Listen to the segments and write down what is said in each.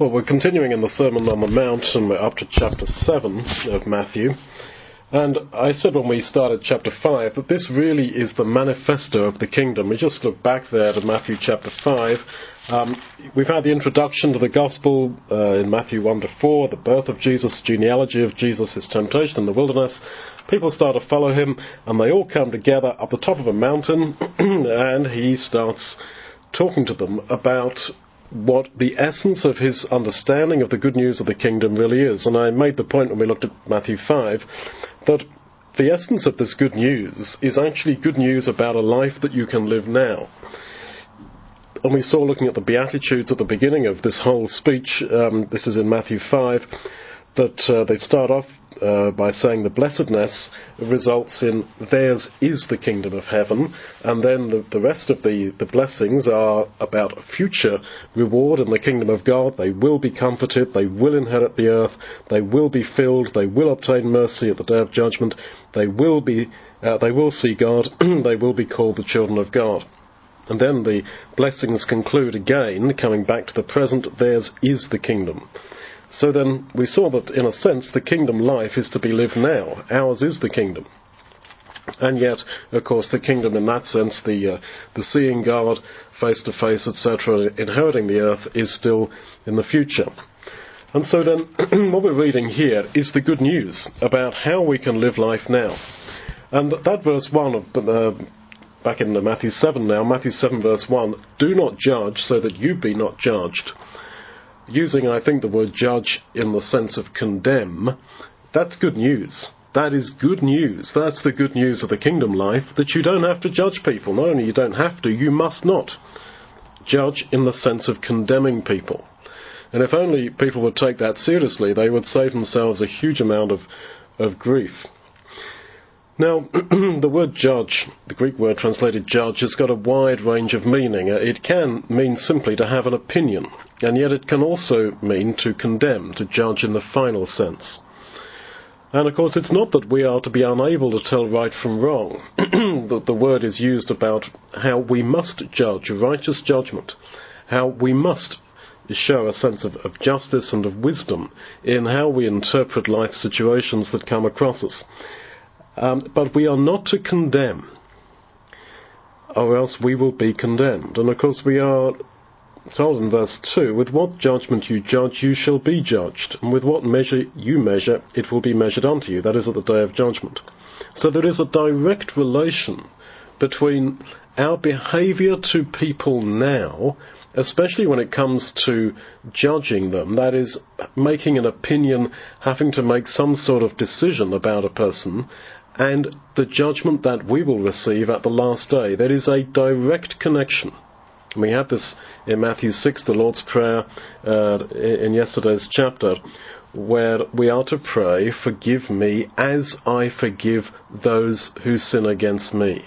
Well, we're continuing in the Sermon on the Mount, and we're up to chapter 7 of Matthew. And I said when we started chapter 5 that this really is the manifesto of the kingdom. We just look back there to Matthew chapter 5. Um, we've had the introduction to the gospel uh, in Matthew 1 to 4, the birth of Jesus, genealogy of Jesus, his temptation in the wilderness. People start to follow him, and they all come together up the top of a mountain, and he starts talking to them about what the essence of his understanding of the good news of the kingdom really is. And I made the point when we looked at Matthew 5 that the essence of this good news is actually good news about a life that you can live now. And we saw looking at the Beatitudes at the beginning of this whole speech, um, this is in Matthew 5, that uh, they start off uh, by saying the blessedness results in theirs is the kingdom of heaven, and then the, the rest of the, the blessings are about future reward in the kingdom of God. They will be comforted, they will inherit the earth, they will be filled, they will obtain mercy at the day of judgment, they will be, uh, they will see God, they will be called the children of God. And then the blessings conclude again, coming back to the present, theirs is the kingdom. So then we saw that, in a sense, the kingdom life is to be lived now. Ours is the kingdom. And yet, of course, the kingdom in that sense, the, uh, the seeing God face to face, etc., inheriting the earth, is still in the future. And so then, what we're reading here is the good news about how we can live life now. And that verse 1 of, uh, back in Matthew 7 now, Matthew 7 verse 1, do not judge so that you be not judged using, I think, the word judge in the sense of condemn, that's good news. That is good news. That's the good news of the kingdom life, that you don't have to judge people. Not only you don't have to, you must not. Judge in the sense of condemning people. And if only people would take that seriously, they would save themselves a huge amount of, of grief. Now, the word judge, the Greek word translated judge, has got a wide range of meaning. It can mean simply to have an opinion, and yet it can also mean to condemn, to judge in the final sense. And of course, it's not that we are to be unable to tell right from wrong. the, the word is used about how we must judge, righteous judgment, how we must show a sense of, of justice and of wisdom in how we interpret life situations that come across us. Um, but we are not to condemn, or else we will be condemned. And of course, we are told in verse 2 With what judgment you judge, you shall be judged, and with what measure you measure, it will be measured unto you. That is at the day of judgment. So there is a direct relation between our behavior to people now, especially when it comes to judging them, that is, making an opinion, having to make some sort of decision about a person, and the judgment that we will receive at the last day. There is a direct connection. We had this in Matthew 6, the Lord's Prayer, uh, in yesterday's chapter, where we are to pray, Forgive me as I forgive those who sin against me.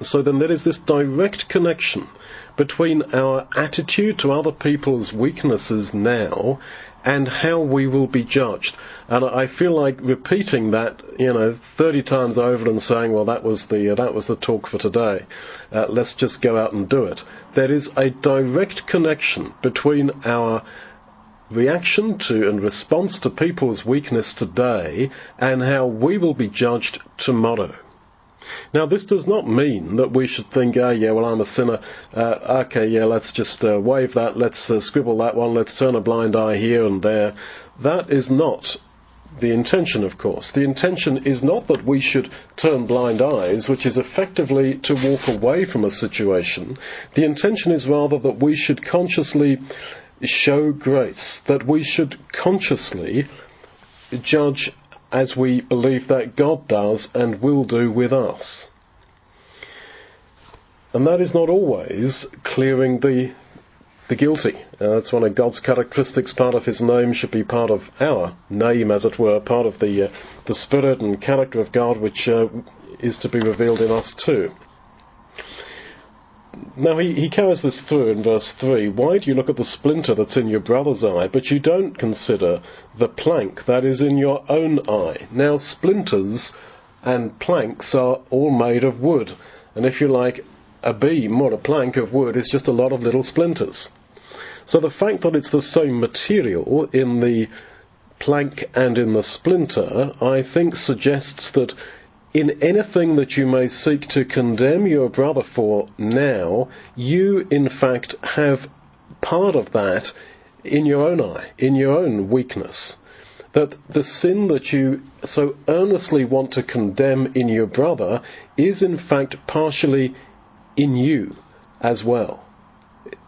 So then there is this direct connection between our attitude to other people's weaknesses now and how we will be judged. And I feel like repeating that, you know, 30 times over and saying, well, that was the, uh, that was the talk for today. Uh, let's just go out and do it. There is a direct connection between our reaction to and response to people's weakness today and how we will be judged tomorrow. Now, this does not mean that we should think, oh, yeah, well, I'm a sinner. Uh, okay, yeah, let's just uh, wave that, let's uh, scribble that one, let's turn a blind eye here and there. That is not the intention, of course. The intention is not that we should turn blind eyes, which is effectively to walk away from a situation. The intention is rather that we should consciously show grace, that we should consciously judge as we believe that God does and will do with us. And that is not always clearing the the guilty. Uh, that's one of God's characteristics. Part of His name should be part of our name, as it were, part of the uh, the spirit and character of God, which uh, is to be revealed in us too. Now he, he carries this through in verse 3. Why do you look at the splinter that's in your brother's eye, but you don't consider the plank that is in your own eye? Now splinters and planks are all made of wood. And if you like, a beam or a plank of wood is just a lot of little splinters. So the fact that it's the same material in the plank and in the splinter, I think suggests that in anything that you may seek to condemn your brother for now, you in fact have part of that in your own eye, in your own weakness. That the sin that you so earnestly want to condemn in your brother is in fact partially in you as well.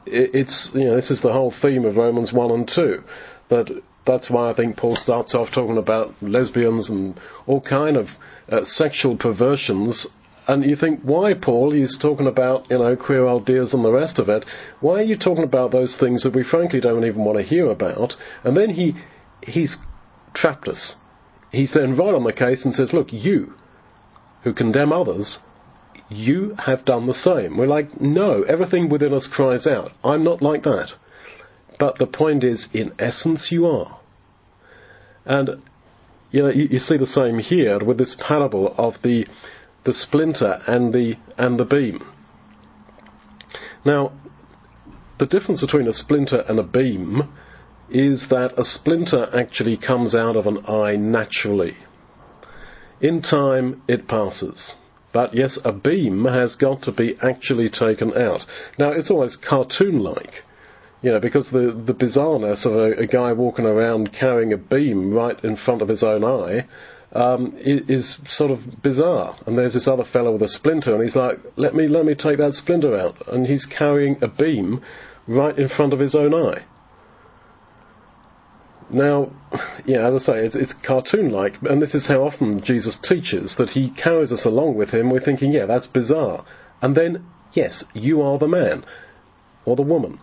It's, you know, this is the whole theme of Romans 1 and 2. That that's why I think Paul starts off talking about lesbians and all kind of uh, sexual perversions. And you think, why, Paul? He's talking about, you know, queer ideas and the rest of it. Why are you talking about those things that we frankly don't even want to hear about? And then he, he's trapped us. He's then right on the case and says, look, you, who condemn others, you have done the same. We're like, no, everything within us cries out. I'm not like that. But the point is, in essence, you are. And you know, you, you, see the same here with this parable of the the splinter and the and the beam. Now, the difference between a splinter and a beam is that a splinter actually comes out of an eye naturally. In time, it passes. But yes, a beam has got to be actually taken out. Now, it's almost cartoon-like you know, because the, the bizarreness of a, a, guy walking around carrying a beam right in front of his own eye um, is, sort of bizarre. And there's this other fellow with a splinter, and he's like, "Let me, let me take that splinter out," and he's carrying a beam right in front of his own eye. Now, yeah, as I say, it's, it's cartoon-like, and this is how often Jesus teaches that he carries us along with him. We're thinking, yeah, that's bizarre, and then, yes, you are the man or the woman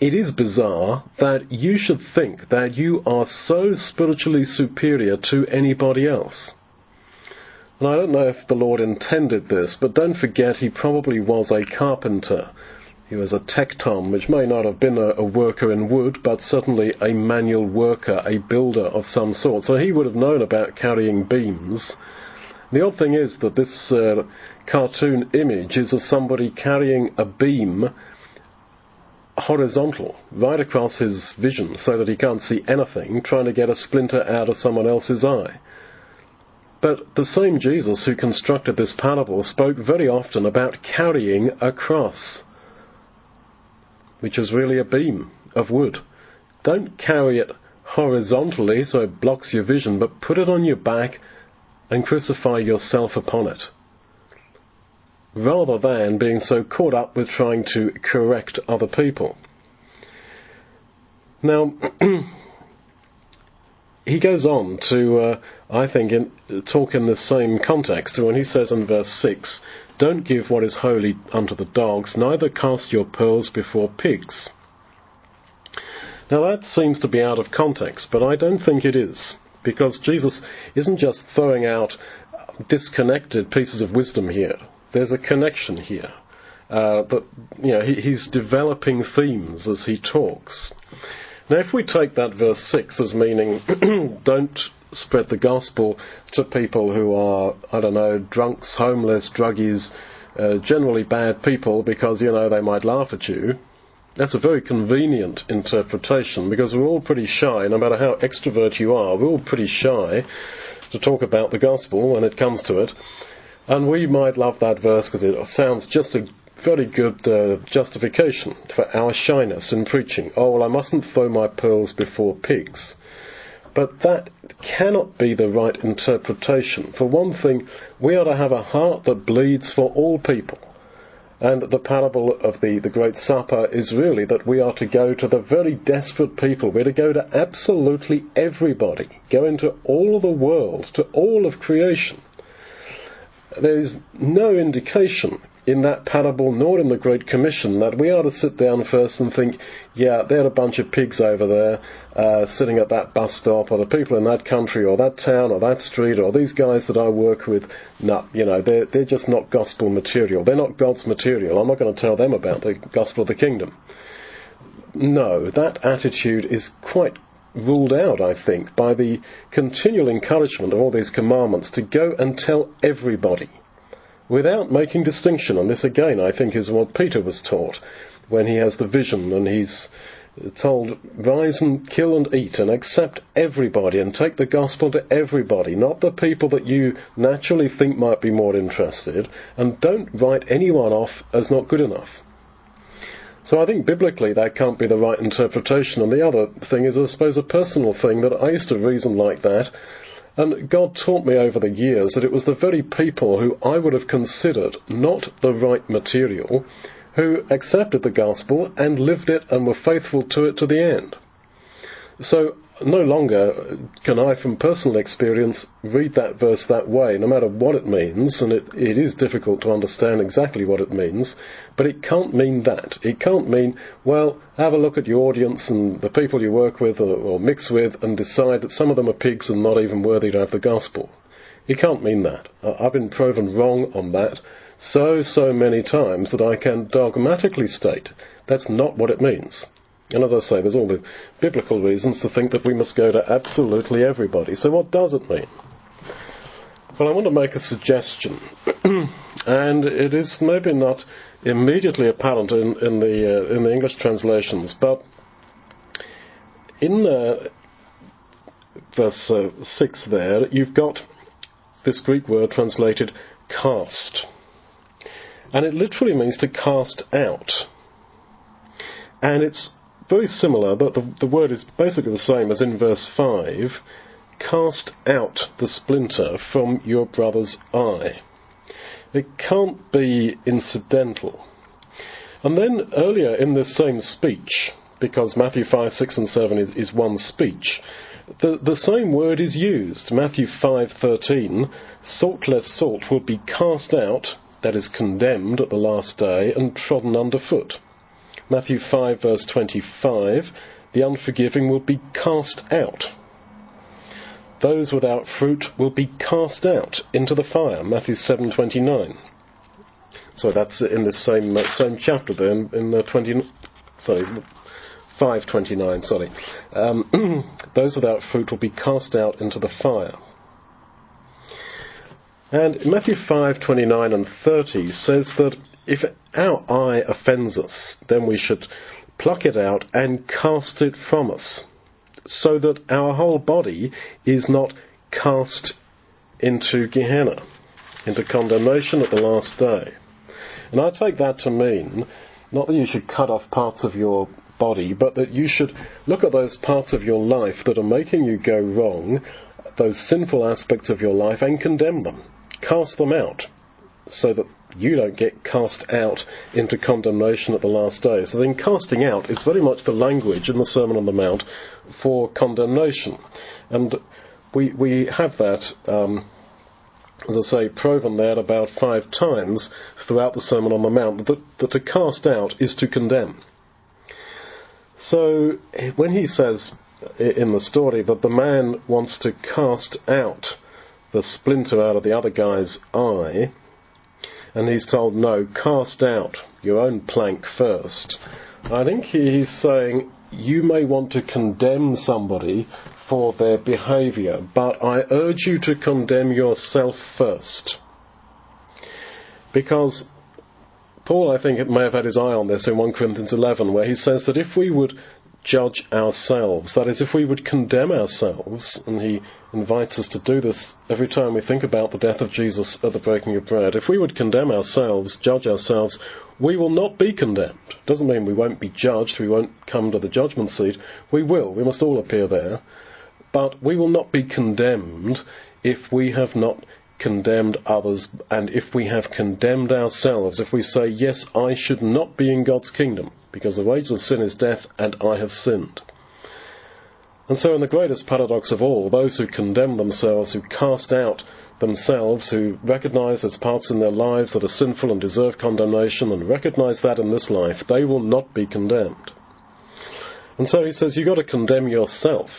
it is bizarre that you should think that you are so spiritually superior to anybody else. And I don't know if the Lord intended this, but don't forget he probably was a carpenter. He was a tecton, which may not have been a, a, worker in wood, but certainly a manual worker, a builder of some sort. So he would have known about carrying beams. The odd thing is that this uh, cartoon image is of somebody carrying a beam horizontal, right across his vision, so that he can't see anything, trying to get a splinter out of someone else's eye. But the same Jesus who constructed this parable spoke very often about carrying a cross, which is really a beam of wood. Don't carry it horizontally so it blocks your vision, but put it on your back and crucify yourself upon it rather than being so caught up with trying to correct other people. Now, he goes on to, uh, I think, in, talk in the same context when he says in verse 6 Don't give what is holy unto the dogs, neither cast your pearls before pigs. Now, that seems to be out of context, but I don't think it is, because Jesus isn't just throwing out disconnected pieces of wisdom here there's a connection here. Uh, but you know, he, he's developing themes as he talks. Now, if we take that verse six as meaning, don't spread the gospel to people who are, I don't know, drunks, homeless, druggies, uh, generally bad people because you know they might laugh at you. That's a very convenient interpretation because we're all pretty shy, no matter how extrovert you are, we're all pretty shy to talk about the gospel when it comes to it. And we might love that verse because it sounds just a very good uh, justification for our shyness in preaching. Oh, well, I mustn't throw my pearls before pigs. But that cannot be the right interpretation. For one thing, we are to have a heart that bleeds for all people. And the parable of the, the Great Supper is really that we are to go to the very desperate people. We're to go to absolutely everybody, go into all of the world, to all of creation there is no indication in that parable nor in the Great Commission that we are to sit down first and think, yeah, they're a bunch of pigs over there uh, sitting at that bus stop, or the people in that country, or that town, or that street, or these guys that I work with. No, you know, they're, they're just not gospel material. They're not God's material. I'm not going to tell them about the gospel of the kingdom. No, that attitude is quite ruled out, I think, by the continual encouragement of all these commandments to go and tell everybody without making distinction. And this again, I think, is what Peter was taught. when he has the vision and he's told, rise and kill and eat and accept everybody and take the gospel to everybody, not the people that you naturally think might be more interested, and don't write anyone off as not good enough. So I think biblically that can't be the right interpretation. And the other thing is, I suppose, a personal thing that I used to reason like that. And God taught me over the years that it was the very people who I would have considered not the right material who accepted the gospel and lived it and were faithful to it to the end. So no longer can I, from personal experience, read that verse that way, no matter what it means, and it, it is difficult to understand exactly what it means, but it can't mean that. It can't mean, well, have a look at your audience and the people you work with or, or mix with and decide that some of them are pigs and not even worthy to have the gospel. It can't mean that. I've been proven wrong on that, so, so many times that I can dogmatically state that's not what it means. And as I say, there's all the biblical reasons to think that we must go to absolutely everybody. So what does it mean? Well, I want to make a suggestion, and it is maybe not immediately apparent in, in the uh, in the English translations, but in uh, verse uh, six there, you've got this Greek word translated cast. And it literally means to cast out. And it's very similar, but the, the word is basically the same as in verse 5 cast out the splinter from your brother's eye. It can't be incidental. And then earlier in this same speech, because Matthew 5, 6 and 7 is, is one speech, the, the same word is used. Matthew 5:13, saltless salt will be cast out that is condemned at the last day and trodden underfoot. Matthew 5 verse 25, the unforgiving will be cast out. Those without fruit will be cast out into the fire. Matthew 7:29. So that's in the same uh, same chapter there in, in uh, 20 sorry 529 sorry. Um, those without fruit will be cast out into the fire. And Matthew 5:29 and 30 says that if our eye offends us, then we should pluck it out and cast it from us, so that our whole body is not cast into Gehenna, into condemnation at the last day. And I take that to mean not that you should cut off parts of your body, but that you should look at those parts of your life that are making you go wrong, those sinful aspects of your life, and condemn them cast them out so that you don't get cast out into condemnation at the last day. So then casting out is very much the language in the Sermon on the Mount for condemnation. And we, we have that, um, as I say, proven there about five times throughout the Sermon on the Mount, that, that to cast out is to condemn. So when he says in the story that the man wants to cast out the splinter out of the other guy's eye, and he's told, no, cast out your own plank first. I think he's saying, you may want to condemn somebody for their behaviour, but I urge you to condemn yourself first. Because Paul, I think, may have had his eye on this in 1 Corinthians 11, where he says that if we would judge ourselves. That is, if we would condemn ourselves, and he invites us to do this every time we think about the death of Jesus at the breaking of bread, if we would condemn ourselves, judge ourselves, we will not be condemned. Doesn't mean we won't be judged, we won't come to the judgment seat. We will, we must all appear there. But we will not be condemned if we have not condemned others and if we have condemned ourselves, if we say, yes, I should not be in God's kingdom because the wages of sin is death, and I have sinned. And so, in the greatest paradox of all, those who condemn themselves, who cast out themselves, who recognize there's parts in their lives that are sinful and deserve condemnation, and recognize that in this life, they will not be condemned. And so he says, you've got to condemn yourself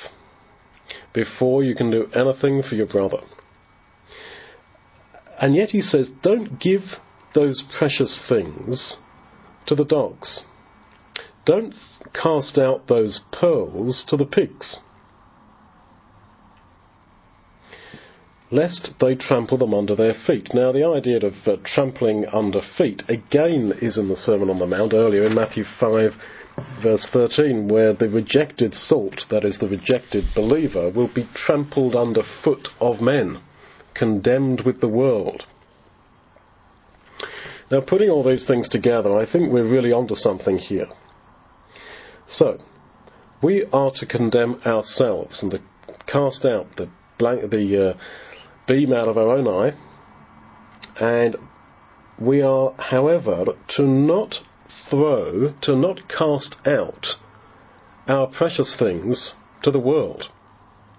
before you can do anything for your brother. And yet he says, don't give those precious things to the dogs. Don't cast out those pearls to the pigs. lest they trample them under their feet. Now, the idea of uh, trampling under feet again is in the Sermon on the Mount earlier in Matthew 5, verse 13, where the rejected salt, that is, the rejected believer, will be trampled under foot of men, condemned with the world. Now, putting all these things together, I think we're really onto something here. So, we are to condemn ourselves and to cast out the blank, the uh, beam out of our own eye, and we are, however, to not throw, to not cast out our precious things to the world,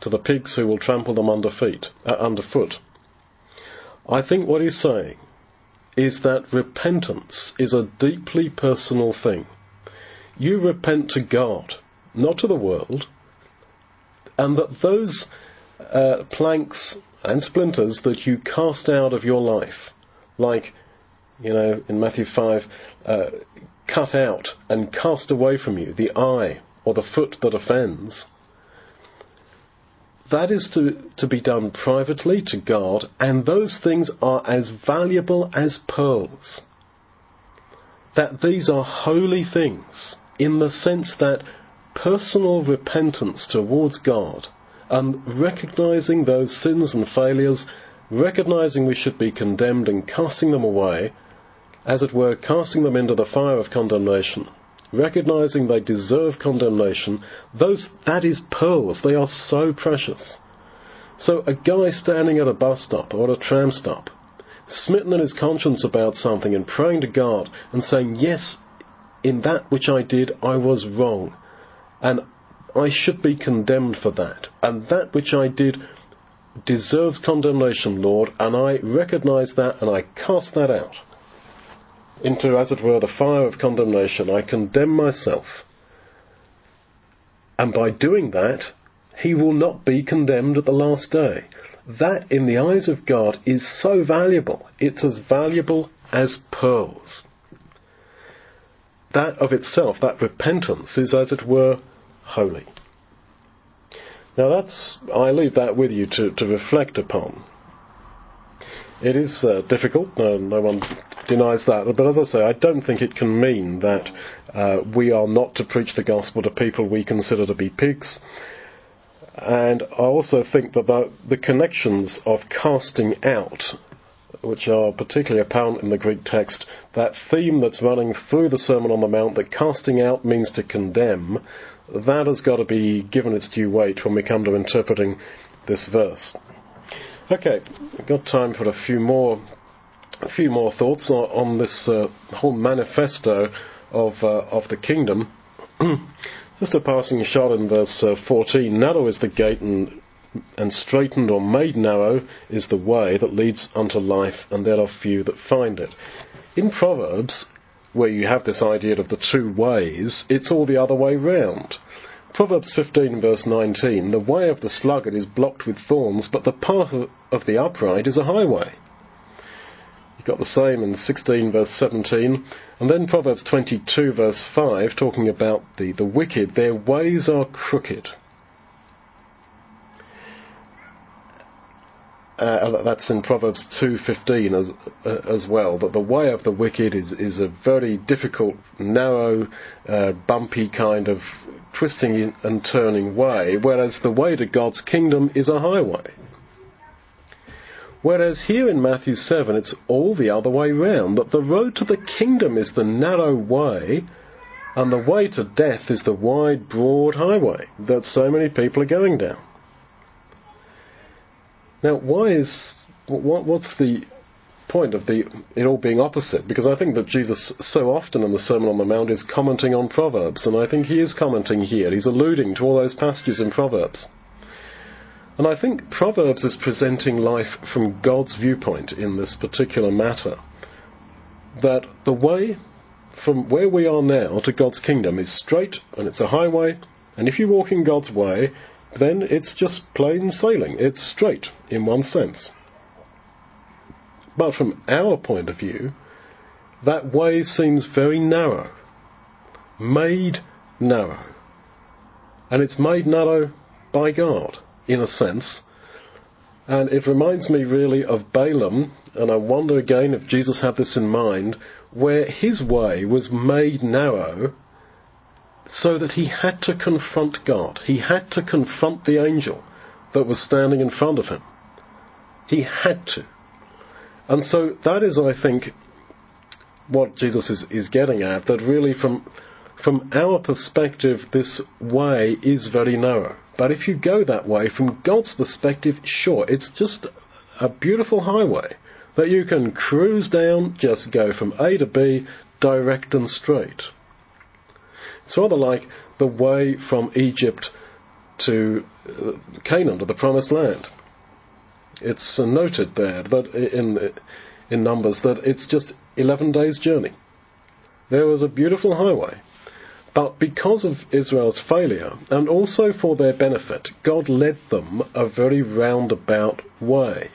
to the pigs who will trample them under feet, uh, underfoot. I think what he's saying is that repentance is a deeply personal thing. You repent to God, not to the world, and that those uh, planks and splinters that you cast out of your life, like, you know, in Matthew 5, uh, cut out and cast away from you the eye or the foot that offends, that is to, to be done privately to God, and those things are as valuable as pearls. That these are holy things in the sense that personal repentance towards God and recognizing those sins and failures, recognizing we should be condemned and casting them away, as it were, casting them into the fire of condemnation recognizing they deserve condemnation, those, that is pearls. They are so precious. So a guy standing at a bus stop or a tram stop, smitten in his conscience about something and praying to God and saying, yes, in that which I did, I was wrong. And I should be condemned for that. And that which I did deserves condemnation, Lord, and I recognize that and I cast that out into, as it were, the fire of condemnation. I condemn myself. And by doing that, he will not be condemned at the last day. That, in the eyes of God, is so valuable. It's as valuable as pearls. That of itself, that repentance, is as it were holy. Now that's, I leave that with you to, to reflect upon. It is uh, difficult, no, no one denies that. But as I say, I don't think it can mean that uh, we are not to preach the gospel to people we consider to be pigs. And I also think that the, the connections of casting out, which are particularly apparent in the Greek text, that theme that's running through the Sermon on the Mount, that casting out means to condemn, that has got to be given its due weight when we come to interpreting this verse. Okay, we've got time for a few more a few more thoughts on, on this uh, whole manifesto of uh, of the kingdom. Just a passing shot in verse uh, 14. Narrow is the gate and and straitened or made narrow is the way that leads unto life, and there are few that find it. In Proverbs, where you have this idea of the two ways, it's all the other way round. Proverbs 15 verse 19, the way of the sluggard is blocked with thorns, but the path of the upright is a highway. You've got the same in 16 verse 17. And then Proverbs 22 verse 5 talking about the, the wicked. Their ways are crooked. Uh, that's in Proverbs 2:15 as uh, as well. That the way of the wicked is is a very difficult, narrow, uh, bumpy kind of twisting and turning way, whereas the way to God's kingdom is a highway. Whereas here in Matthew 7, it's all the other way round, that the road to the kingdom is the narrow way, and the way to death is the wide, broad highway that so many people are going down. Now, why is, what, what's the point of the, it all being opposite? Because I think that Jesus so often in the Sermon on the Mount is commenting on Proverbs, and I think he is commenting here. He's alluding to all those passages in Proverbs. And I think Proverbs is presenting life from God's viewpoint in this particular matter. That the way from where we are now to God's kingdom is straight and it's a highway, and if you walk in God's way, then it's just plain sailing. It's straight in one sense. But from our point of view, that way seems very narrow, made narrow. And it's made narrow by God in a sense. And it reminds me really of Balaam, and I wonder again if Jesus had this in mind, where his way was made narrow so that he had to confront God. He had to confront the angel that was standing in front of him. He had to. And so that is, I think, what Jesus is, is getting at, that really from, from our perspective, this way is very narrow. But if you go that way, from God's perspective, sure, it's just a beautiful highway that you can cruise down, just go from A to B, direct and straight. It's rather like the way from Egypt to uh, Canaan, to the Promised Land. It's noted there that in in Numbers that it's just 11 days' journey. There was a beautiful highway. But because of Israel's failure, and also for their benefit, God led them a very roundabout way,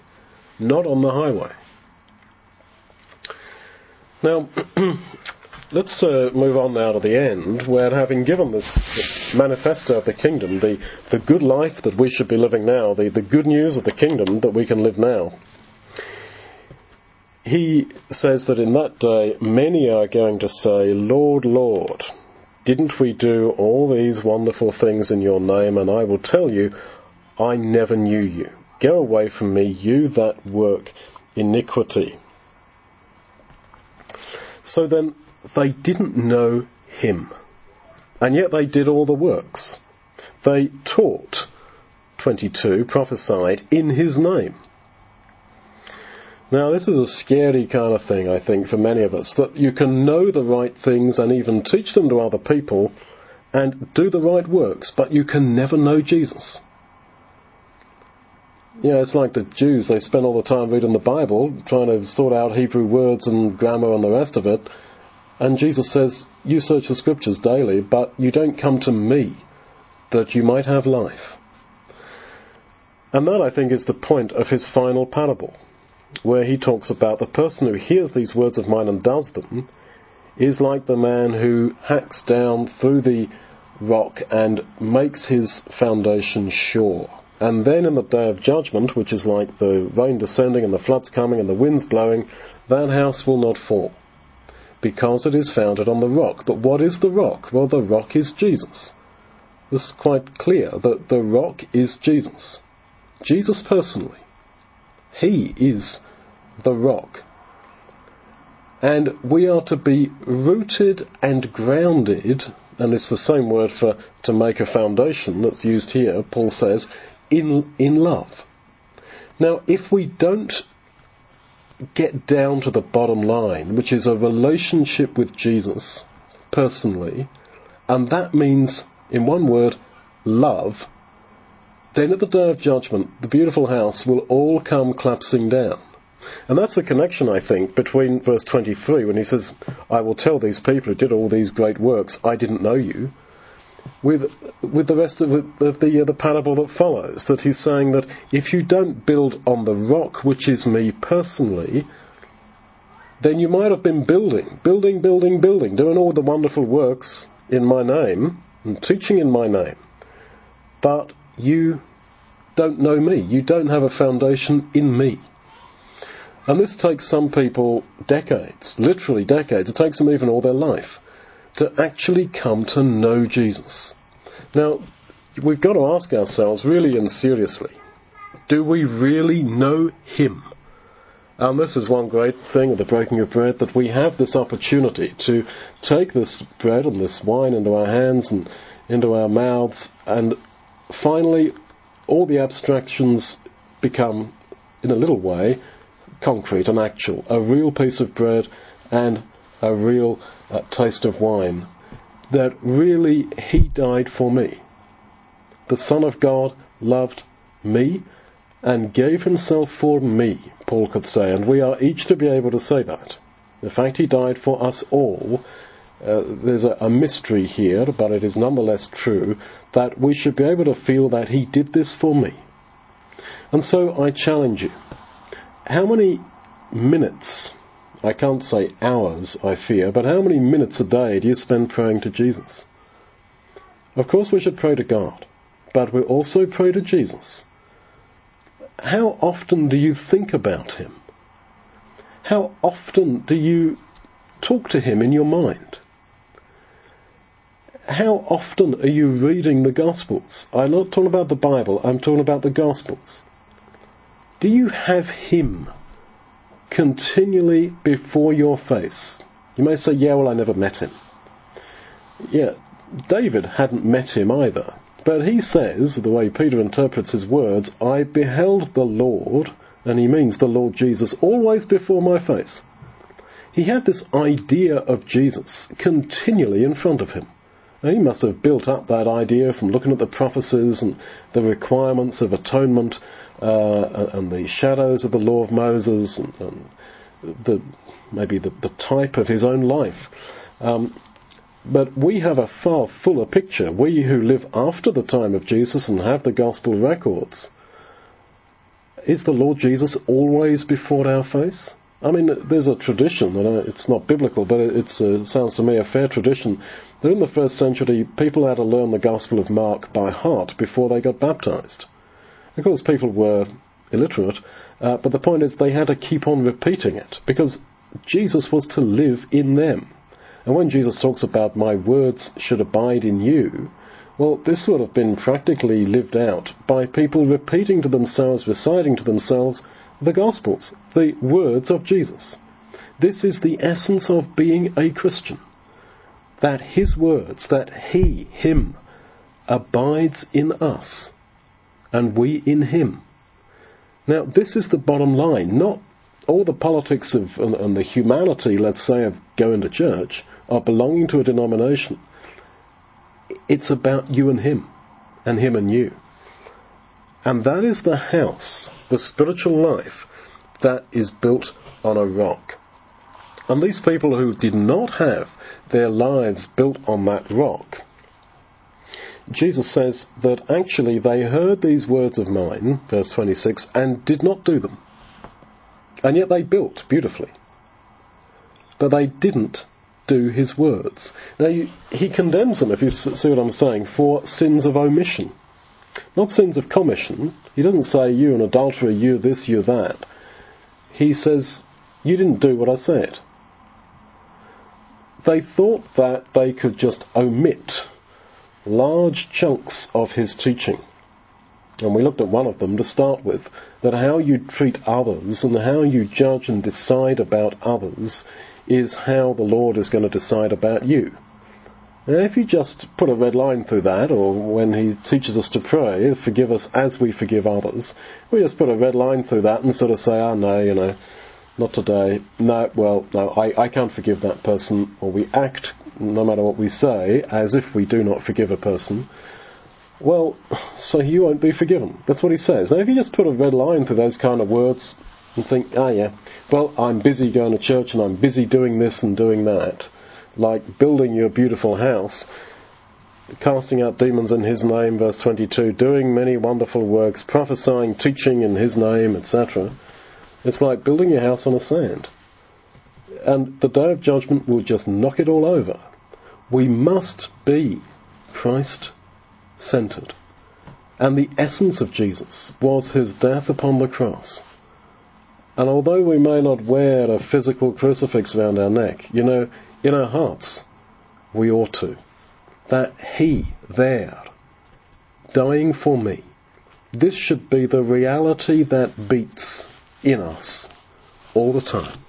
not on the highway. Now, let's uh, move on now to the end, where having given this, this, manifesto of the kingdom, the, the good life that we should be living now, the, the good news of the kingdom that we can live now, he says that in that day many are going to say, Lord, Lord, didn't we do all these wonderful things in your name? And I will tell you, I never knew you. Go away from me, you that work iniquity. So then, they didn't know him. And yet they did all the works. They taught, 22, prophesied in his name. Now, this is a scary kind of thing, I think, for many of us, that you can know the right things and even teach them to other people and do the right works, but you can never know Jesus. Yeah, it's like the Jews, they spend all the time reading the Bible, trying to sort out Hebrew words and grammar and the rest of it, and Jesus says, You search the scriptures daily, but you don't come to me that you might have life. And that, I think, is the point of his final parable where he talks about the person who hears these words of mine and does them is like the man who hacks down through the rock and makes his foundation sure. And then in the day of judgment, which is like the rain descending and the floods coming and the winds blowing, that house will not fall, because it is founded on the rock. But what is the rock? Well, the rock is Jesus. This is quite clear that the rock is Jesus. Jesus personally. He is the rock. And we are to be rooted and grounded, and it's the same word for to make a foundation that's used here, Paul says, in, in love. Now, if we don't get down to the bottom line, which is a relationship with Jesus personally, and that means, in one word, love, then at the day of judgment, the beautiful house will all come collapsing down. And that's the connection, I think, between verse 23 when he says, I will tell these people who did all these great works, I didn't know you, with, with the rest of, of the, uh, the parable that follows. That he's saying that if you don't build on the rock, which is me personally, then you might have been building, building, building, building, doing all the wonderful works in my name, and teaching in my name. But you don't know me. You don't have a foundation in me. And this takes some people decades, literally decades. It takes them even all their life to actually come to know Jesus. Now, we've got to ask ourselves really and seriously, do we really know Him? And this is one great thing of the breaking of bread, that we have this opportunity to take this bread and this wine into our hands and into our mouths and finally all the abstractions become, in a little way, concrete and actual. A real piece of bread and a real uh, taste of wine. That really He died for me. The Son of God loved me and gave Himself for me, Paul could say, and we are each to be able to say that. The fact He died for us all uh, there's a, a, mystery here, but it is nonetheless true that we should be able to feel that He did this for me. And so I challenge you. How many minutes, I can't say hours, I fear, but how many minutes a day do you spend praying to Jesus? Of course we should pray to God, but we also pray to Jesus. how often do you think about him? How often do you talk to him in your mind? How often are you reading the Gospels? I'm not talking about the Bible, I'm talking about the Gospels. Do you have him continually before your face? You may say, yeah, well, I never met him. Yeah, David hadn't met him either. But he says, the way Peter interprets his words, I beheld the Lord, and he means the Lord Jesus, always before my face. He had this idea of Jesus continually in front of him. And he must have built up that idea from looking at the prophecies and the requirements of atonement uh, and the shadows of the law of Moses and, and the maybe the, the, type of his own life. Um, but we have a far fuller picture. We who live after the time of Jesus and have the gospel records. Is the Lord Jesus always before our face? I mean, there's a tradition, and it's not biblical, but it uh, sounds to me a fair tradition, that in the first century people had to learn the Gospel of Mark by heart before they got baptized. Of course, people were illiterate, uh, but the point is they had to keep on repeating it, because Jesus was to live in them. And when Jesus talks about my words should abide in you, well, this would have been practically lived out by people repeating to themselves, reciting to themselves the Gospels, the words of Jesus. This is the essence of being a Christian. That His words, that He, Him, abides in us, and we in Him. Now, this is the bottom line, not all the politics of and, and the humanity, let's say, of going to church are belonging to a denomination. It's about you and him, and him and you. And that is the house, the spiritual life, that is built on a rock. And these people who did not have their lives built on that rock, Jesus says that actually they heard these words of mine, verse 26, and did not do them. And yet they built beautifully. But they didn't do his words. Now, you, he condemns them, if you see what I'm saying, for sins of omission. Not sins of commission. He doesn't say, you an adulterer, you this, you that. He says, you didn't do what I said. They thought that they could just omit large chunks of his teaching. And we looked at one of them to start with, that how you treat others and how you judge and decide about others is how the Lord is going to decide about you. Now, if you just put a red line through that, or when He teaches us to pray, forgive us as we forgive others, we just put a red line through that and sort of say, oh no, you know, not today. No, well, no, I, I can't forgive that person. Or we act, no matter what we say, as if we do not forgive a person. Well, so you won't be forgiven. That's what he says. Now, if you just put a red line through those kind of words, and think, ah, yeah, well, I'm busy going to church and I'm busy doing this and doing that, like building your beautiful house, casting out demons in His name, verse 22, doing many wonderful works, prophesying, teaching in His name, etc. It's like building your house on a sand. And the day of judgment will just knock it all over. We must be Christ centered. And the essence of Jesus was his death upon the cross. And although we may not wear a physical crucifix around our neck, you know, in our hearts, we ought to. That He there, dying for me, this should be the reality that beats in us all the time.